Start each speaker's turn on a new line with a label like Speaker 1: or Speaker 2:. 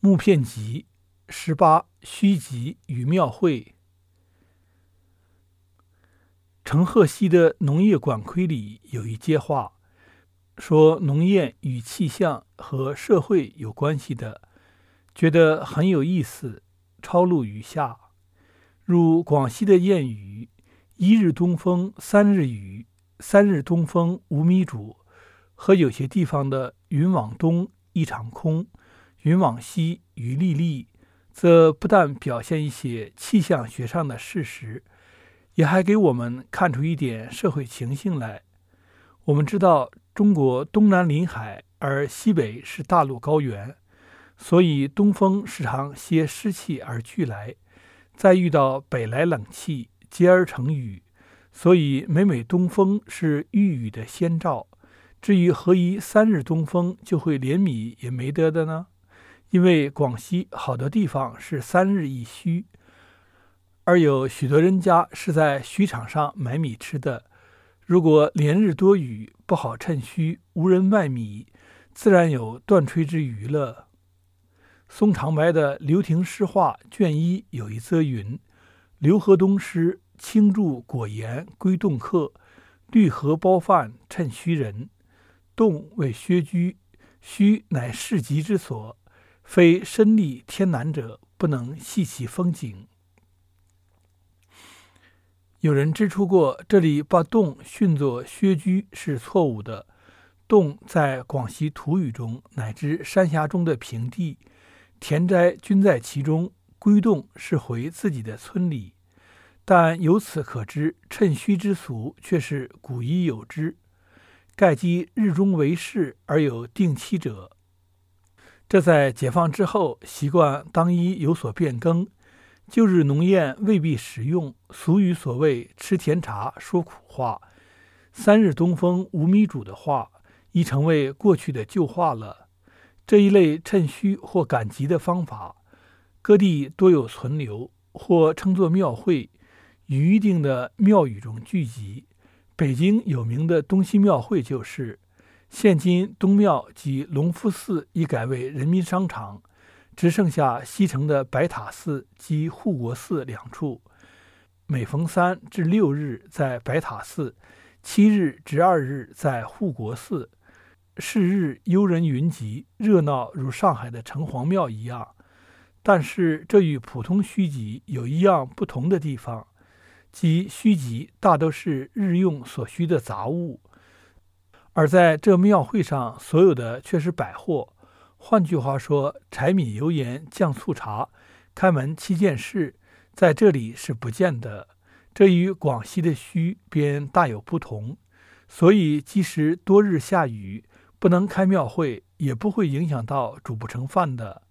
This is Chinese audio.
Speaker 1: 木片集十八虚集与庙会。陈鹤溪的农业管窥里有一节话，说农业与气象和社会有关系的，觉得很有意思，抄录如下：如广西的谚语“一日东风三日雨，三日东风无米煮”，和有些地方的“云往东一场空”。云往西雨沥沥，则不但表现一些气象学上的事实，也还给我们看出一点社会情形来。我们知道，中国东南临海，而西北是大陆高原，所以东风时常携湿气而聚来，再遇到北来冷气，接而成雨，所以每每东风是遇雨的先兆。至于何以三日东风就会连米也没得的呢？因为广西好多地方是三日一墟，而有许多人家是在墟场上买米吃的。如果连日多雨，不好趁墟，无人卖米，自然有断炊之虞了。宋长白的《刘亭诗话》卷一有一则云：“刘河东诗，青柱果盐归洞客，绿荷包饭趁墟人。洞为薛居，墟乃市集之所。”非身历天南者，不能细其风景。有人指出过，这里把洞训作薛居是错误的。洞在广西土语中乃至山峡中的平地，田宅均在其中，归洞是回自己的村里。但由此可知，趁墟之俗却是古已有之。盖积日中为市而有定期者。这在解放之后，习惯当一有所变更。旧日农谚未必实用，俗语所谓“吃甜茶说苦话”，“三日东风无米煮”的话，已成为过去的旧话了。这一类趁虚或赶集的方法，各地多有存留，或称作庙会，于一定的庙宇中聚集。北京有名的东西庙会就是。现今东庙及隆福寺已改为人民商场，只剩下西城的白塔寺及护国寺两处。每逢三至六日在白塔寺，七日至二日在护国寺，是日幽人云集，热闹如上海的城隍庙一样。但是这与普通虚集有一样不同的地方，即虚集大都是日用所需的杂物。而在这庙会上，所有的却是百货。换句话说，柴米油盐酱醋茶、开门七件事，在这里是不见的。这与广西的墟边大有不同。所以，即使多日下雨，不能开庙会，也不会影响到煮不成饭的。